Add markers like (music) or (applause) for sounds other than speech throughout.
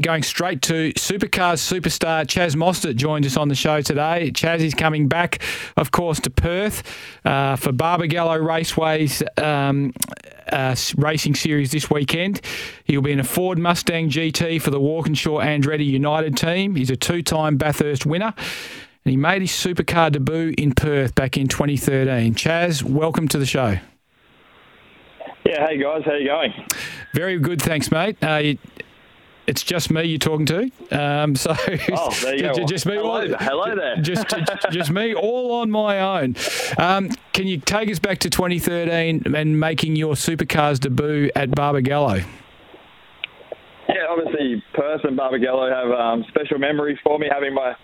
Going straight to Supercars superstar Chaz Mostert joins us on the show today. Chaz is coming back, of course, to Perth uh, for Barbagallo Raceway's um, uh, racing series this weekend. He'll be in a Ford Mustang GT for the Walkinshaw Andretti United team. He's a two-time Bathurst winner. And he made his supercar debut in Perth back in 2013. Chaz, welcome to the show. Yeah, hey guys, how you going? Very good, thanks, mate. Uh, it's just me you're talking to. Um, (laughs) so oh, there you (laughs) just me. Hello, all, hello there. Just, just, just me, all on my own. Um, can you take us back to 2013 and making your supercars debut at Barbagallo? Yeah, obviously Perth and Barbagallo have um, special memories for me, having my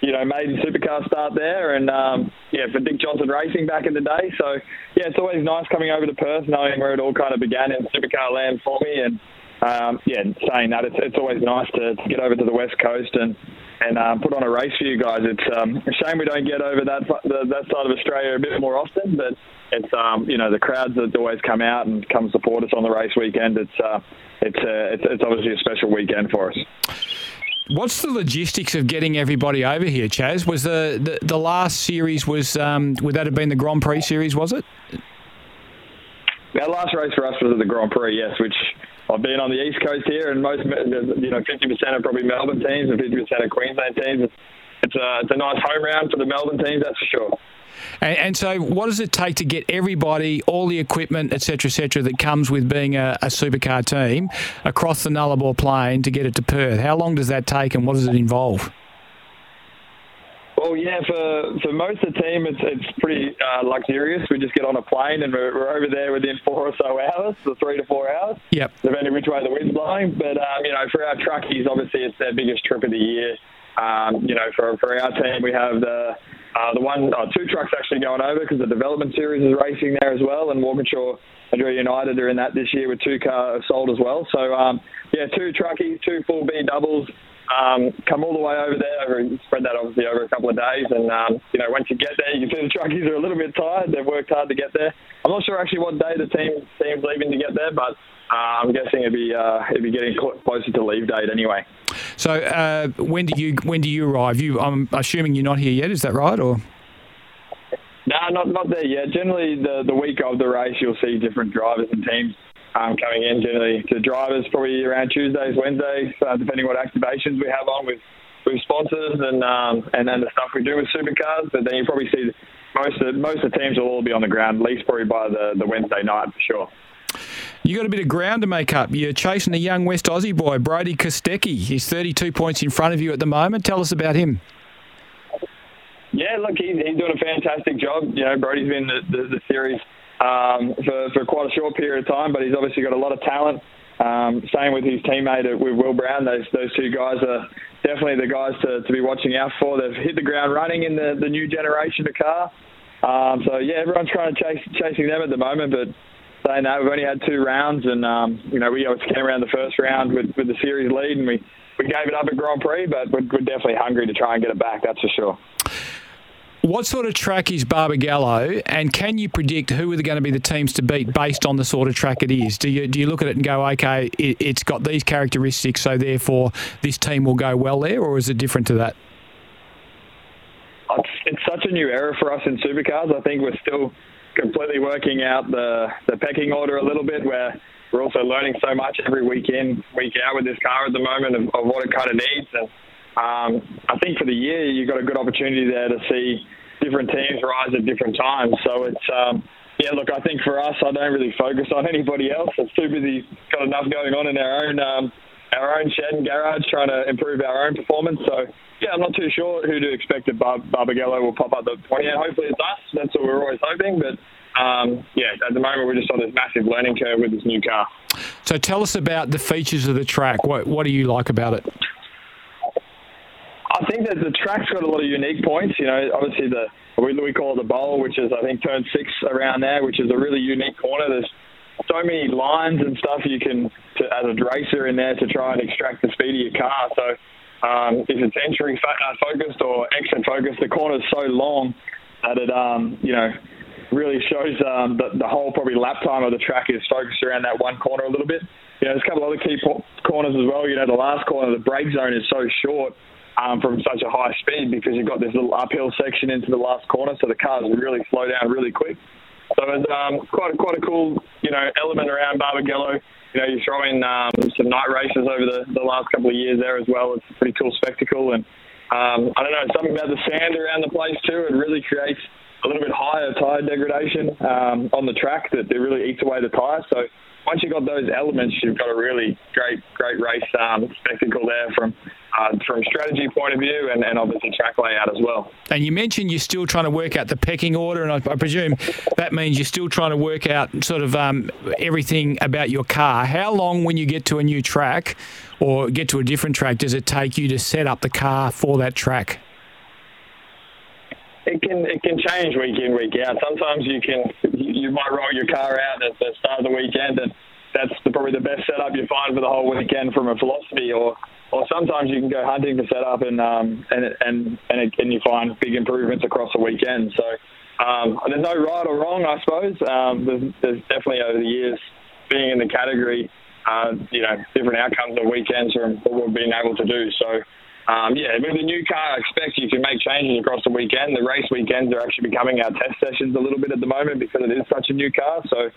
you know, maiden supercar start there, and um, yeah, for Dick Johnson Racing back in the day. So yeah, it's always nice coming over to Perth, knowing where it all kind of began in supercar land for me, and um, yeah, saying that, it's, it's always nice to, to get over to the west coast and and um, put on a race for you guys. It's um, a shame we don't get over that the, that side of Australia a bit more often, but it's um, you know the crowds that always come out and come support us on the race weekend. It's uh, it's, uh, it's it's obviously a special weekend for us. What's the logistics of getting everybody over here, Chaz? Was the the, the last series was um, would that have been the Grand Prix series? Was it? Our last race for us was at the Grand Prix, yes, which I've been on the east coast here, and most you know, 50% are probably Melbourne teams and 50% are Queensland teams. It's a it's a nice home round for the Melbourne teams, that's for sure. And, and, so, what does it take to get everybody, all the equipment, etc., etc., that comes with being a, a, supercar team across the Nullarbor Plain to get it to Perth? How long does that take, and what does it involve? Well, yeah, for, for most of the team, it's it's pretty uh, luxurious. We just get on a plane and we're, we're over there within four or so hours, so three to four hours. Yep. Depending which way the wind's blowing. But um, you know, for our truckies, obviously it's their biggest trip of the year. Um, you know, for for our team, we have the uh, the one oh, two trucks actually going over because the development series is racing there as well, and Walkinshaw Andretti United are in that this year with two cars sold as well. So um, yeah, two truckies, two full B doubles um, come all the way over there, over, spread that obviously over a couple of days. And, um, you know, once you get there, you can see the truckies are a little bit tired. They've worked hard to get there. I'm not sure actually what day the team team's leaving to get there, but uh, I'm guessing it'd be, uh, it'd be getting closer to leave date anyway. So uh, when do you when do you arrive? You, I'm assuming you're not here yet. Is that right, or? No, not not there yet. Generally, the the week of the race, you'll see different drivers and teams um, coming in generally to drivers probably around Tuesdays, Wednesdays, uh, depending what activations we have on with with sponsors and um, and then the stuff we do with supercars. But then you probably see most of most of the teams will all be on the ground, at least probably by the, the Wednesday night for sure. You got a bit of ground to make up. You're chasing a young West Aussie boy, Brody Kostecki. He's 32 points in front of you at the moment. Tell us about him. Yeah, look, he's, he's doing a fantastic job. You know, Brody's been the, the, the series um, for, for quite a short period of time, but he's obviously got a lot of talent. Um, same with his teammate with Will Brown. Those those two guys are definitely the guys to, to be watching out for. They've hit the ground running in the, the new generation of car. Um, so yeah, everyone's trying to chase chasing them at the moment. But saying that, we've only had two rounds, and um, you know we obviously came around the first round with, with the series lead, and we, we gave it up at Grand Prix, but we're, we're definitely hungry to try and get it back. That's for sure. What sort of track is Barbagallo, and can you predict who are going to be the teams to beat based on the sort of track it is? Do you do you look at it and go, okay, it, has got these characteristics, so therefore this team will go well there, or is it different to that? It's, it's such a new era for us in supercars. I think we're still completely working out the the pecking order a little bit, where we're also learning so much every week in, week out with this car at the moment of, of what it kind of needs and um, I think for the year you've got a good opportunity there to see different teams rise at different times. So it's um, yeah, look, I think for us, I don't really focus on (laughs) anybody else. It's too busy, got enough going on in our own um, our own shed and garage trying to improve our own performance. So yeah, I'm not too sure who to expect that Bar- Barbagallo will pop up the 20. Hopefully it's us. That's what we're always hoping. But um, yeah, at the moment we're just on this massive learning curve with this new car. So tell us about the features of the track. What what do you like about it? I think that the track's got a lot of unique points. You know, obviously the we, we call it the bowl, which is I think turn six around there, which is a really unique corner. There's so many lines and stuff you can to, as a racer in there to try and extract the speed of your car. So um, if it's entry uh, focused or exit focused, the corner's so long that it um, you know really shows um, that the whole probably lap time of the track is focused around that one corner a little bit. You know, there's a couple other key po- corners as well. You know, the last corner, the brake zone is so short um, from such a high speed because you've got this little uphill section into the last corner, so the cars really slow down really quick. So it's um, quite a, quite a cool you know element around Barbagallo. You know, you throw in um, some night races over the, the last couple of years there as well. It's a pretty cool spectacle, and um, I don't know something about the sand around the place too. It really creates a little bit higher tyre degradation um, on the track that it really eats away the tyre. So once you've got those elements, you've got a really great, great race um, spectacle there from uh, from strategy point of view and, and, obviously track layout as well. And you mentioned you're still trying to work out the pecking order, and I, I presume that means you're still trying to work out sort of um, everything about your car. How long, when you get to a new track or get to a different track, does it take you to set up the car for that track? it can it can change week in week out. Sometimes you can you might roll your car out at the start of the weekend, and that's the, probably the best setup you find for the whole weekend from a philosophy. Or or sometimes you can go hunting for setup, and um and and and, it, and you find big improvements across the weekend. So um, there's no right or wrong, I suppose. Um, there's, there's definitely over the years being in the category, uh, you know, different outcomes of weekends from what we've been able to do. So um, yeah, with the new car, I expect you can make changes across the weekend. The race weekends are actually becoming our test sessions a little bit at the moment because it is such a new car. So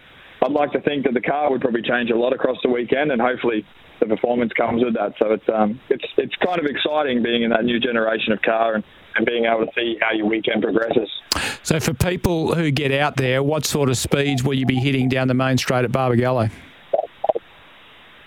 I'd like to think that the car would probably change a lot across the weekend, and hopefully the performance comes with that. So it's um, it's it's kind of exciting being in that new generation of car and, and being able to see how your weekend progresses. So for people who get out there, what sort of speeds will you be hitting down the main straight at Barbagallo?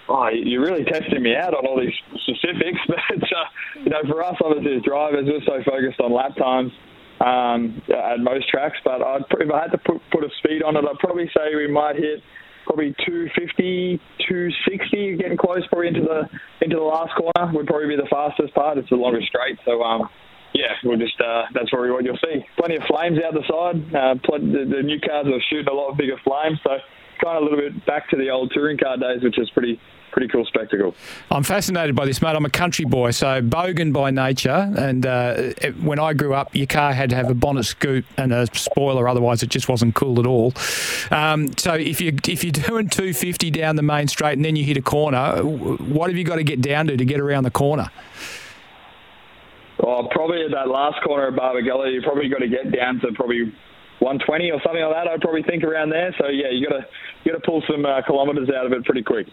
Oh, you're really testing me out on all these specifics, (laughs) but uh, you know, for us, obviously as drivers, we're so focused on lap times um, at most tracks. But I'd, if I had to put, put a speed on it, I'd probably say we might hit probably 250, 260, getting close probably into the into the last corner would probably be the fastest part. It's the longest straight, so um, yeah, we'll just uh, that's where what you'll see. Plenty of flames out the side. Uh, the, the new cars are shooting a lot bigger flames, so kind of a little bit back to the old touring car days, which is pretty pretty cool spectacle. I'm fascinated by this, mate. I'm a country boy, so bogan by nature. And uh, when I grew up, your car had to have a bonnet scoop and a spoiler, otherwise it just wasn't cool at all. Um, so if you if you're doing 250 down the main straight and then you hit a corner, what have you got to get down to to get around the corner? Well, probably at that last corner of Barbagallo, you probably got to get down to probably 120 or something like that. I'd probably think around there. So yeah, you got to you got to pull some uh, kilometres out of it pretty quick.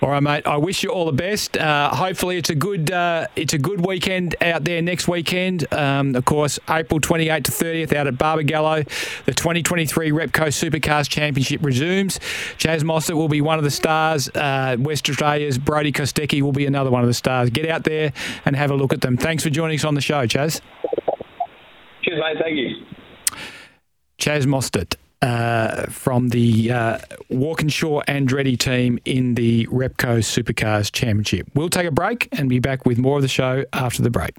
All right, mate. I wish you all the best. Uh, hopefully, it's a good uh, it's a good weekend out there next weekend. Um, of course, April 28th to 30th out at Barbagallo. The 2023 Repco Supercars Championship resumes. Chaz Mostert will be one of the stars. Uh, West Australia's Brody Kostecki will be another one of the stars. Get out there and have a look at them. Thanks for joining us on the show, Chaz. Cheers, mate. Thank you. Chaz Mostert. Uh, from the uh, Walkinshaw Andretti team in the Repco Supercars Championship. We'll take a break and be back with more of the show after the break.